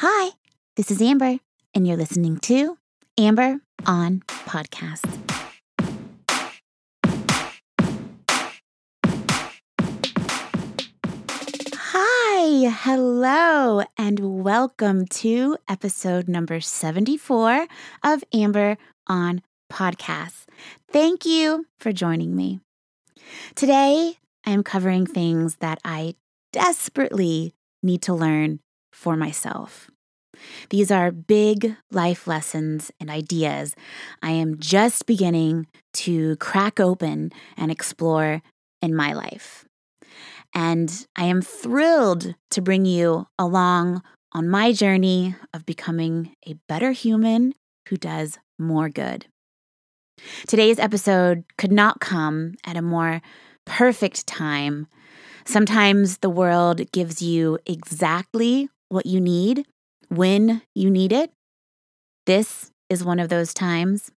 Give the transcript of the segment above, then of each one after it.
Hi, this is Amber, and you're listening to Amber on Podcast. Hi, hello, and welcome to episode number 74 of Amber on Podcast. Thank you for joining me. Today, I am covering things that I desperately need to learn for myself. These are big life lessons and ideas I am just beginning to crack open and explore in my life. And I am thrilled to bring you along on my journey of becoming a better human who does more good. Today's episode could not come at a more perfect time. Sometimes the world gives you exactly what you need when you need it. This is one of those times.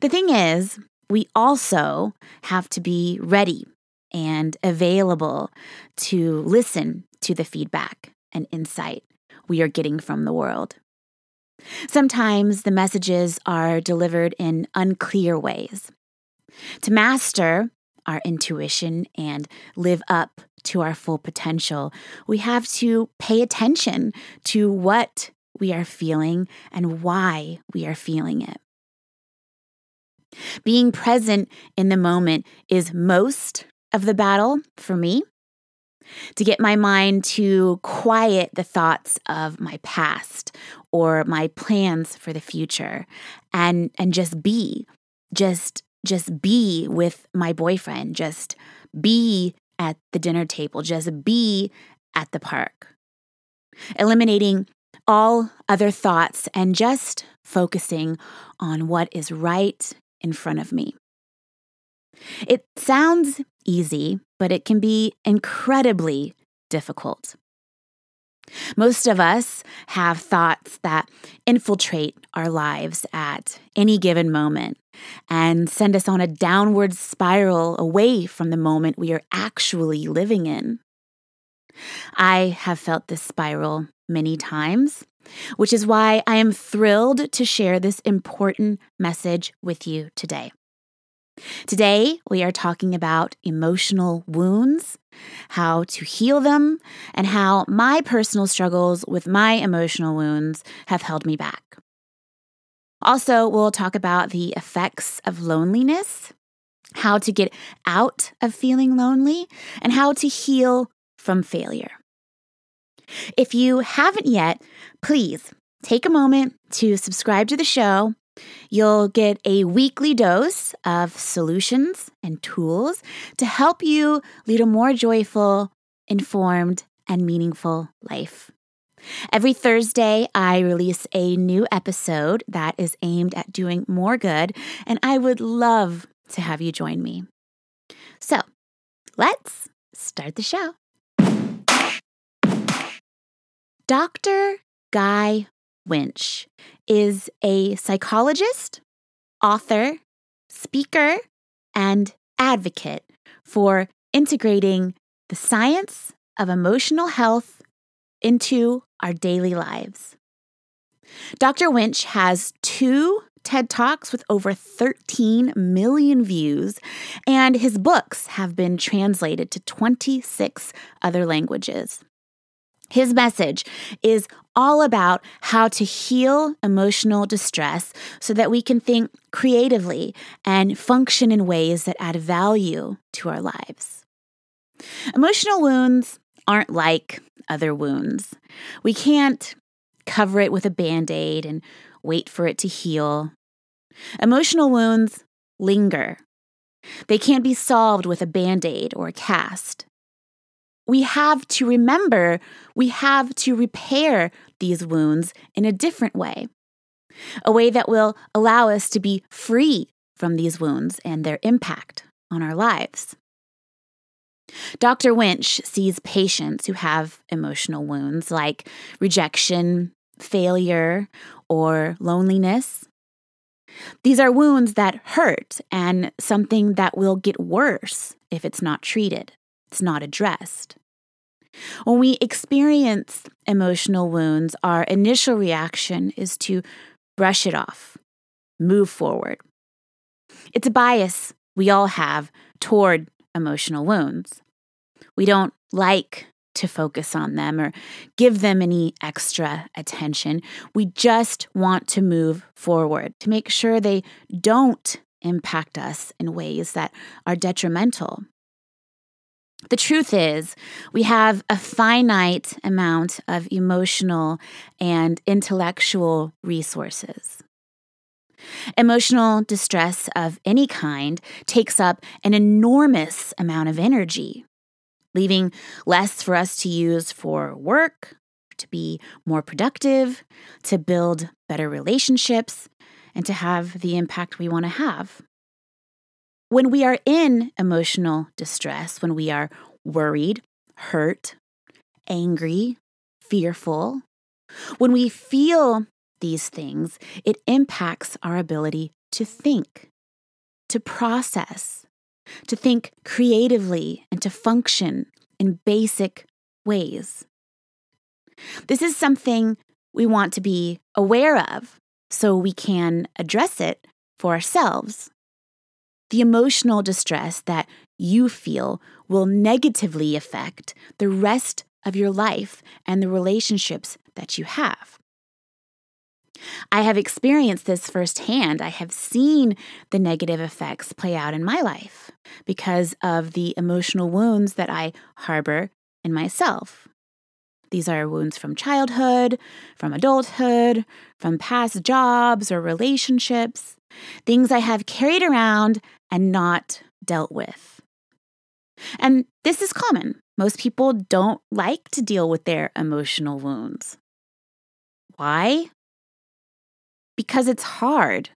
The thing is, we also have to be ready and available to listen to the feedback and insight we are getting from the world. Sometimes the messages are delivered in unclear ways. To master our intuition and live up to our full potential, we have to pay attention to what we are feeling and why we are feeling it. Being present in the moment is most of the battle for me. To get my mind to quiet the thoughts of my past or my plans for the future and and just be just just be with my boyfriend just be at the dinner table, just be at the park. Eliminating all other thoughts and just focusing on what is right in front of me. It sounds easy, but it can be incredibly difficult. Most of us have thoughts that infiltrate our lives at any given moment and send us on a downward spiral away from the moment we are actually living in. I have felt this spiral many times, which is why I am thrilled to share this important message with you today. Today, we are talking about emotional wounds, how to heal them, and how my personal struggles with my emotional wounds have held me back. Also, we'll talk about the effects of loneliness, how to get out of feeling lonely, and how to heal from failure. If you haven't yet, please take a moment to subscribe to the show You'll get a weekly dose of solutions and tools to help you lead a more joyful, informed, and meaningful life. Every Thursday, I release a new episode that is aimed at doing more good, and I would love to have you join me. So, let's start the show. Dr. Guy Winch is a psychologist, author, speaker, and advocate for integrating the science of emotional health into our daily lives. Dr. Winch has two TED Talks with over 13 million views, and his books have been translated to 26 other languages. His message is all about how to heal emotional distress so that we can think creatively and function in ways that add value to our lives. Emotional wounds aren't like other wounds. We can't cover it with a band aid and wait for it to heal. Emotional wounds linger. They can't be solved with a band aid or a cast we have to remember we have to repair these wounds in a different way, a way that will allow us to be free from these wounds and their impact on our lives. Dr. Winch sees patients who have emotional wounds like rejection, failure, or loneliness. These are wounds that hurt and something that will get worse if it's not treated, it's not addressed. When we experience emotional wounds, our initial reaction is to brush it off, move forward. It's a bias we all have toward emotional wounds. We don't like to focus on them or give them any extra attention. We just want to move forward to make sure they don't impact us in ways that are detrimental. The truth is, we have a finite amount of emotional and intellectual resources. Emotional distress of any kind takes up an enormous amount of energy, leaving less for us to use for work, to be more productive, to build better relationships, and to have the impact we want to have. When we are in emotional distress, when we are worried, hurt, angry, fearful, when we feel these things, it impacts our ability to think, to process, to think creatively, and to function in basic ways. This is something we want to be aware of so we can address it for ourselves the emotional distress that you feel will negatively affect the rest of your life and the relationships that you have. I have experienced this firsthand. I have seen the negative effects play out in my life because of the emotional wounds that I harbor in myself. These are wounds from childhood, from adulthood, from past jobs or relationships, things I have carried around and not dealt with. And this is common. Most people don't like to deal with their emotional wounds. Why? Because it's hard.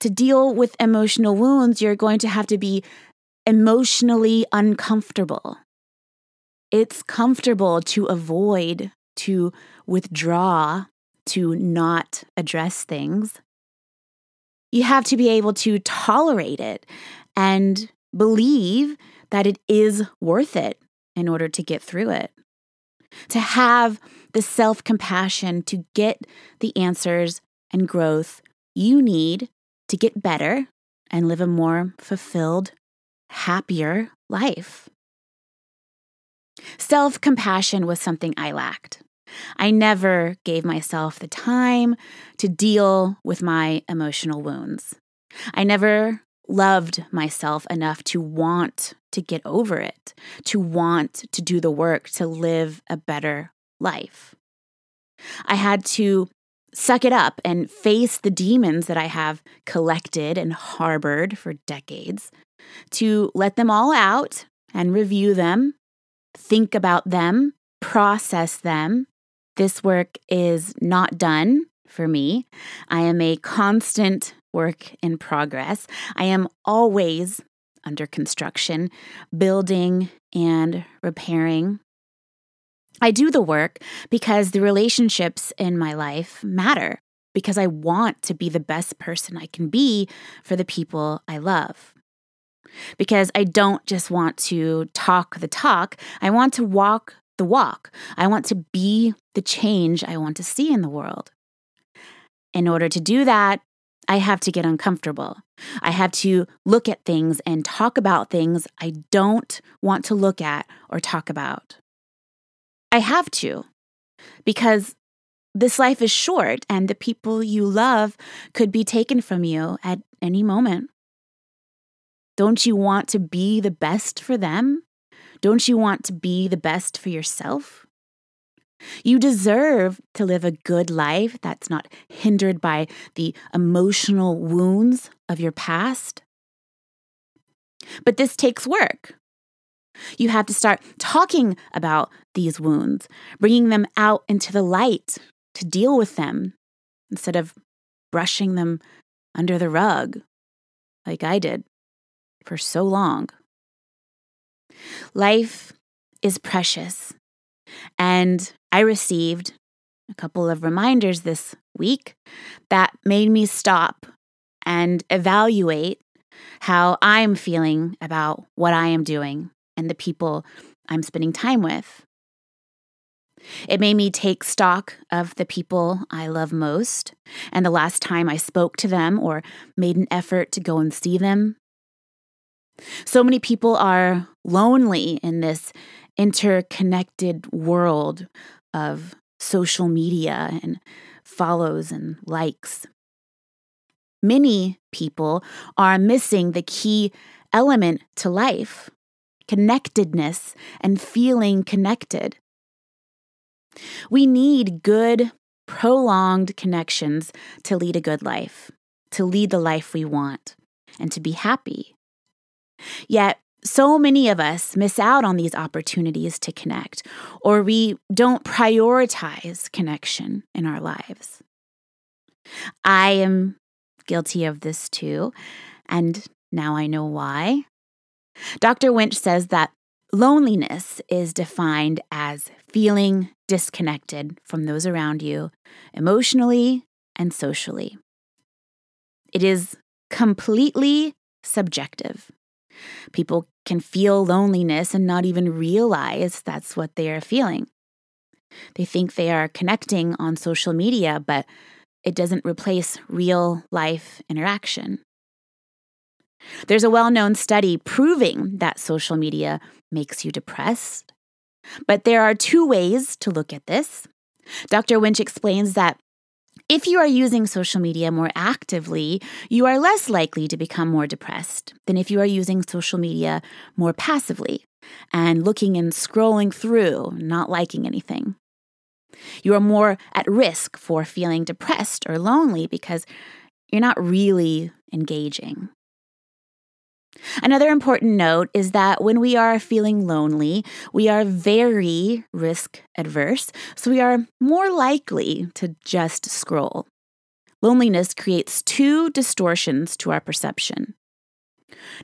To deal with emotional wounds, you're going to have to be emotionally uncomfortable. It's comfortable to avoid, to withdraw, to not address things you have to be able to tolerate it and believe that it is worth it in order to get through it. To have the self compassion to get the answers and growth you need to get better and live a more fulfilled, happier life. Self compassion was something I lacked. I never gave myself the time to deal with my emotional wounds. I never loved myself enough to want to get over it, to want to do the work to live a better life. I had to suck it up and face the demons that I have collected and harbored for decades, to let them all out and review them, think about them, process them, this work is not done for me. I am a constant work in progress. I am always under construction, building and repairing. I do the work because the relationships in my life matter, because I want to be the best person I can be for the people I love. Because I don't just want to talk the talk, I want to walk the walk. I want to be the change I want to see in the world. In order to do that, I have to get uncomfortable. I have to look at things and talk about things I don't want to look at or talk about. I have to, because this life is short and the people you love could be taken from you at any moment. Don't you want to be the best for them? Don't you want to be the best for yourself? You deserve to live a good life that's not hindered by the emotional wounds of your past. But this takes work. You have to start talking about these wounds, bringing them out into the light to deal with them instead of brushing them under the rug like I did for so long. Life is precious. And I received a couple of reminders this week that made me stop and evaluate how I'm feeling about what I am doing and the people I'm spending time with. It made me take stock of the people I love most and the last time I spoke to them or made an effort to go and see them. So many people are lonely in this interconnected world of social media and follows and likes. Many people are missing the key element to life connectedness and feeling connected. We need good, prolonged connections to lead a good life, to lead the life we want, and to be happy. Yet, so many of us miss out on these opportunities to connect, or we don't prioritize connection in our lives. I am guilty of this too, and now I know why. Dr. Winch says that loneliness is defined as feeling disconnected from those around you emotionally and socially. It is completely subjective. People can feel loneliness and not even realize that's what they are feeling. They think they are connecting on social media, but it doesn't replace real life interaction. There's a well known study proving that social media makes you depressed. But there are two ways to look at this. Dr. Winch explains that if you are using social media more actively, you are less likely to become more depressed than if you are using social media more passively and looking and scrolling through, not liking anything. You are more at risk for feeling depressed or lonely because you're not really engaging. Another important note is that when we are feeling lonely, we are very risk adverse, so we are more likely to just scroll. Loneliness creates two distortions to our perception.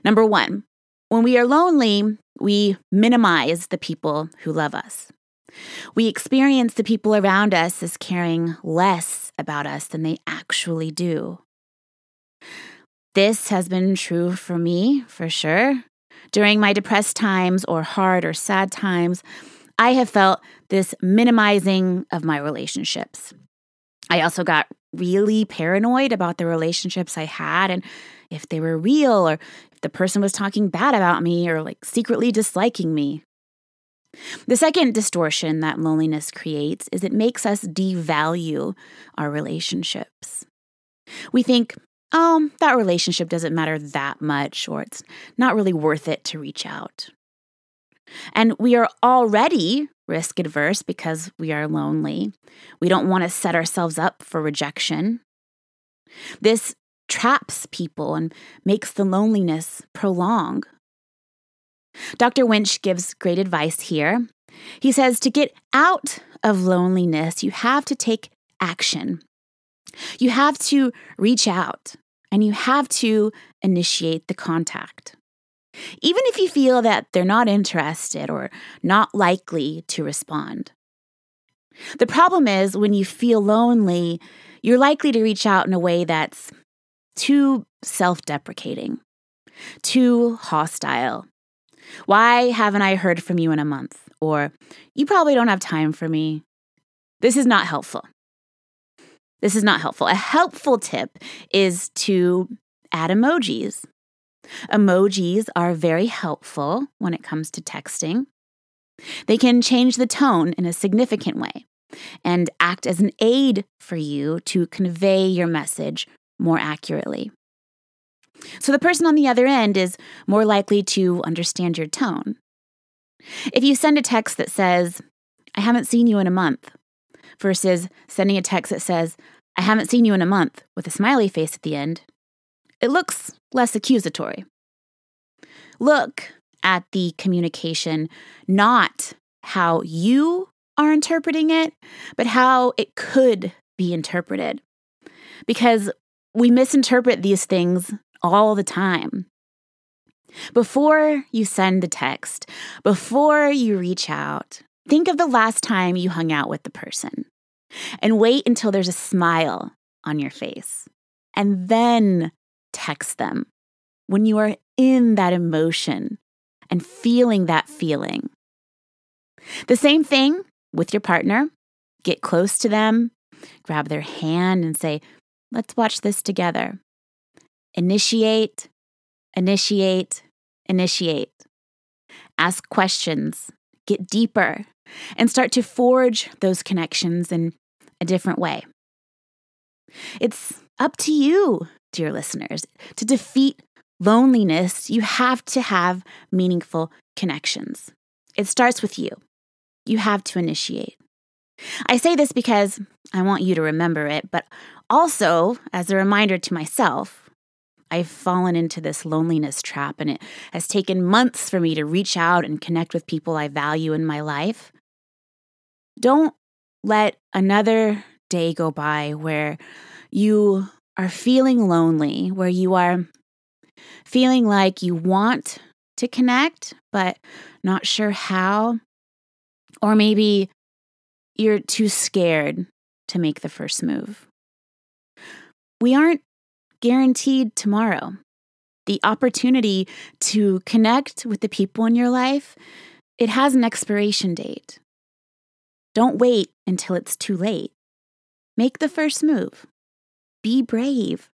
Number one, when we are lonely, we minimize the people who love us. We experience the people around us as caring less about us than they actually do. This has been true for me, for sure. During my depressed times or hard or sad times, I have felt this minimizing of my relationships. I also got really paranoid about the relationships I had and if they were real or if the person was talking bad about me or like secretly disliking me. The second distortion that loneliness creates is it makes us devalue our relationships. We think, oh, that relationship doesn't matter that much, or it's not really worth it to reach out. And we are already risk adverse because we are lonely. We don't want to set ourselves up for rejection. This traps people and makes the loneliness prolong. Dr. Winch gives great advice here. He says to get out of loneliness, you have to take action. You have to reach out and you have to initiate the contact. Even if you feel that they're not interested or not likely to respond. The problem is when you feel lonely, you're likely to reach out in a way that's too self deprecating, too hostile. Why haven't I heard from you in a month? Or, you probably don't have time for me. This is not helpful. This is not helpful. A helpful tip is to add emojis. Emojis are very helpful when it comes to texting. They can change the tone in a significant way and act as an aid for you to convey your message more accurately. So the person on the other end is more likely to understand your tone. If you send a text that says, I haven't seen you in a month, versus sending a text that says, I haven't seen you in a month with a smiley face at the end, it looks less accusatory. Look at the communication, not how you are interpreting it, but how it could be interpreted. Because we misinterpret these things all the time. Before you send the text, before you reach out, think of the last time you hung out with the person and wait until there's a smile on your face. And then text them when you are in that emotion and feeling that feeling. The same thing with your partner, get close to them, grab their hand and say, Let's watch this together. Initiate, initiate, initiate. Ask questions, get deeper, and start to forge those connections in a different way. It's up to you, dear listeners, to defeat loneliness. You have to have meaningful connections. It starts with you. You have to initiate. I say this because I want you to remember it, but also as a reminder to myself. I've fallen into this loneliness trap, and it has taken months for me to reach out and connect with people I value in my life. Don't let another day go by where you are feeling lonely, where you are feeling like you want to connect, but not sure how. Or maybe you're too scared to make the first move. We aren't guaranteed tomorrow. The opportunity to connect with the people in your life, it has an expiration date. Don't wait until it's too late. Make the first move. Be brave.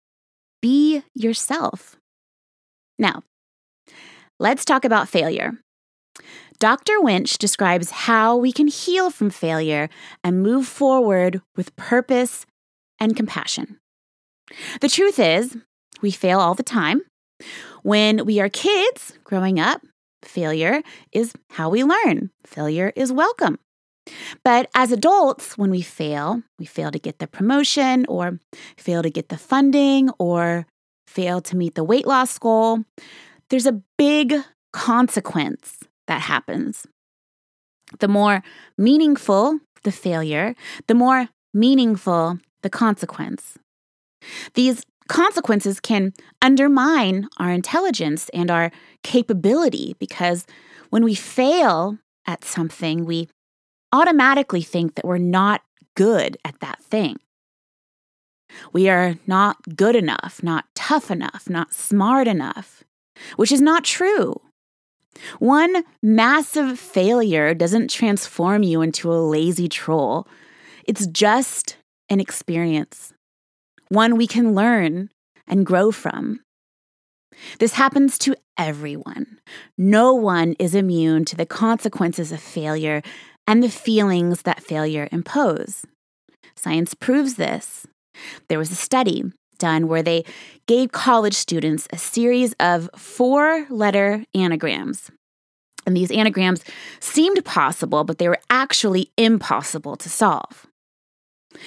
Be yourself. Now, let's talk about failure. Dr. Winch describes how we can heal from failure and move forward with purpose and compassion. The truth is, we fail all the time. When we are kids growing up, failure is how we learn. Failure is welcome. But as adults, when we fail, we fail to get the promotion or fail to get the funding or fail to meet the weight loss goal, there's a big consequence that happens. The more meaningful the failure, the more meaningful the consequence. These consequences can undermine our intelligence and our capability because when we fail at something, we automatically think that we're not good at that thing. We are not good enough, not tough enough, not smart enough, which is not true. One massive failure doesn't transform you into a lazy troll. It's just an experience, one we can learn and grow from. This happens to everyone. No one is immune to the consequences of failure and the feelings that failure impose. Science proves this. There was a study done where they gave college students a series of four letter anagrams. And these anagrams seemed possible, but they were actually impossible to solve.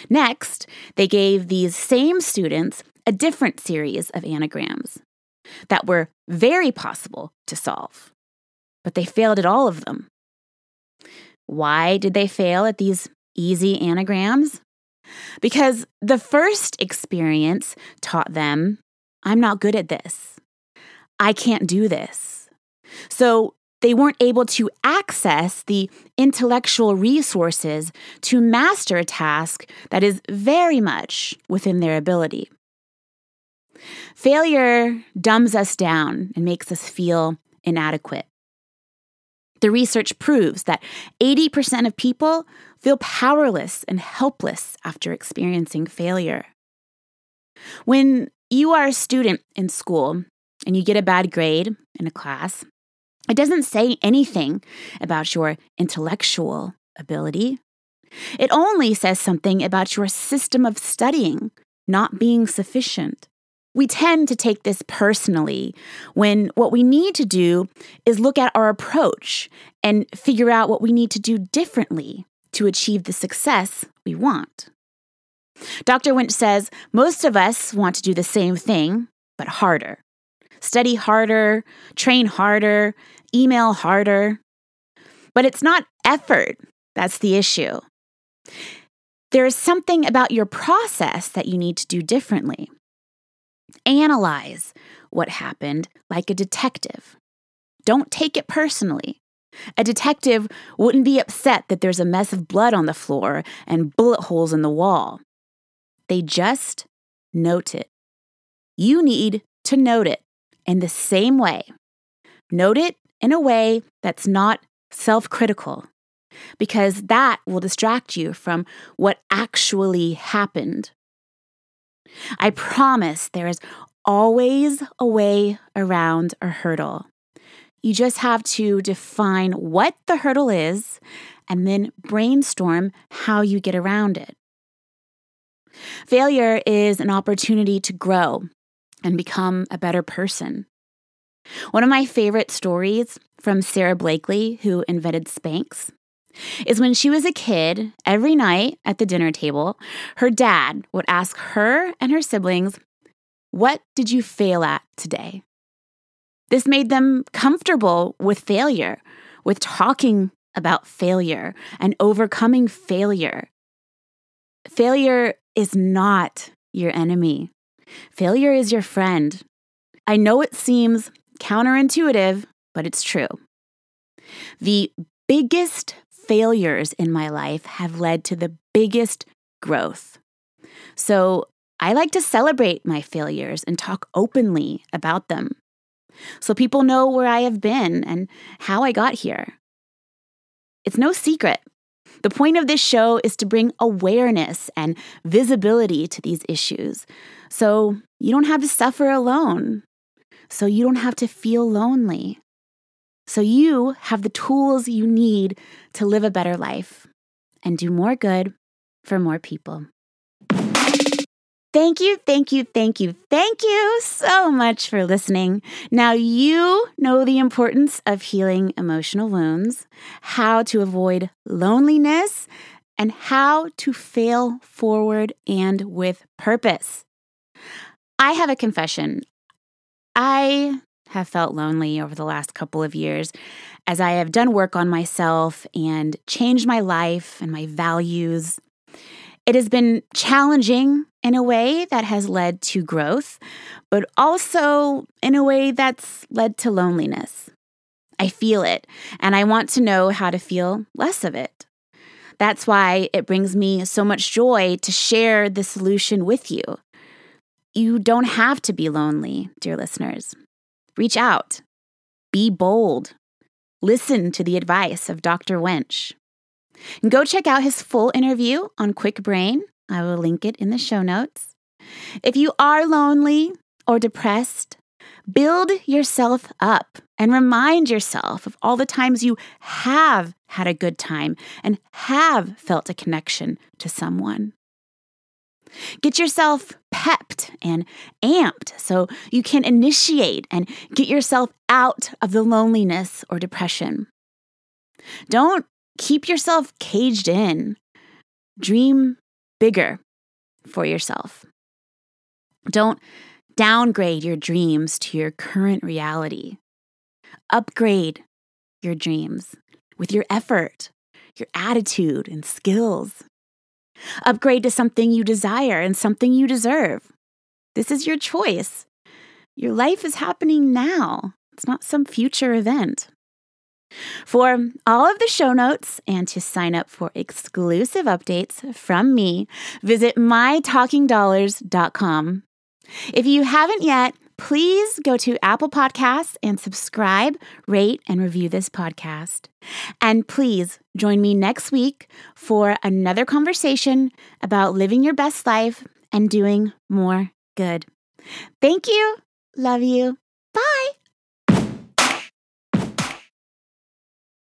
Next, they gave these same students a different series of anagrams that were very possible to solve, but they failed at all of them. Why did they fail at these easy anagrams? Because the first experience taught them I'm not good at this. I can't do this. So they weren't able to access the intellectual resources to master a task that is very much within their ability. Failure dumbs us down and makes us feel inadequate. The research proves that 80% of people feel powerless and helpless after experiencing failure. When you are a student in school and you get a bad grade in a class, it doesn't say anything about your intellectual ability. It only says something about your system of studying not being sufficient. We tend to take this personally when what we need to do is look at our approach and figure out what we need to do differently to achieve the success we want. Dr. Winch says most of us want to do the same thing, but harder. Study harder, train harder, email harder. But it's not effort that's the issue. There is something about your process that you need to do differently. Analyze what happened like a detective. Don't take it personally. A detective wouldn't be upset that there's a mess of blood on the floor and bullet holes in the wall. They just note it. You need to note it in the same way. Note it in a way that's not self critical. because that will distract you from what actually happened. I promise there is always a way around a hurdle. You just have to define what the hurdle is and then brainstorm how you get around it. Failure is an opportunity to grow and become a better person. One of my favorite stories from Sara Blakely, who invented Spanx, is when she was a kid, every night at the dinner table, her dad would ask her and her siblings, What did you fail at today? This made them comfortable with failure, with talking about failure and overcoming failure. Failure is not your enemy, failure is your friend. I know it seems counterintuitive, but it's true. The biggest failures in my life have led to the biggest growth. So I like to celebrate my failures and talk openly about them so people know where I have been and how I got here. It's no secret. The point of this show is to bring awareness and visibility to these issues so you don't have to suffer alone, so you don't have to feel lonely so you have the tools you need to live a better life and do more good for more people. Thank you, thank you, thank you, thank you so much for listening. Now, you know the importance of healing emotional wounds, how to avoid loneliness, and how to fail forward and with purpose. I have a confession. I have felt lonely over the last couple of years as I have done work on myself and changed my life and my values. It has been challenging in a way that has led to growth, but also in a way that's led to loneliness. I feel it, and I want to know how to feel less of it. That's why it brings me so much joy to share the solution with you. You don't have to be lonely, dear listeners. Reach out. Be bold. Listen to the advice of Dr. Winch. And go check out his full interview on Kwik Brain. I will link it in the show notes. If you are lonely or depressed, build yourself up and remind yourself of all the times you have had a good time and have felt a connection to someone. Get yourself pepped and amped so you can initiate and get yourself out of the loneliness or depression. Don't keep yourself caged in. Dream bigger for yourself. Don't downgrade your dreams to your current reality. Upgrade your dreams with your effort, your attitude, and skills. Upgrade to something you desire and something you deserve. This is your choice. Your life is happening now, it's not some future event. For all of the show notes and to sign up for exclusive updates from me, visit mytalkingdollars.com. If you haven't yet, please go to Apple Podcasts and subscribe, rate, and review this podcast. And please join me next week for another conversation about living your best life and doing more good. Thank you. Love you. Bye.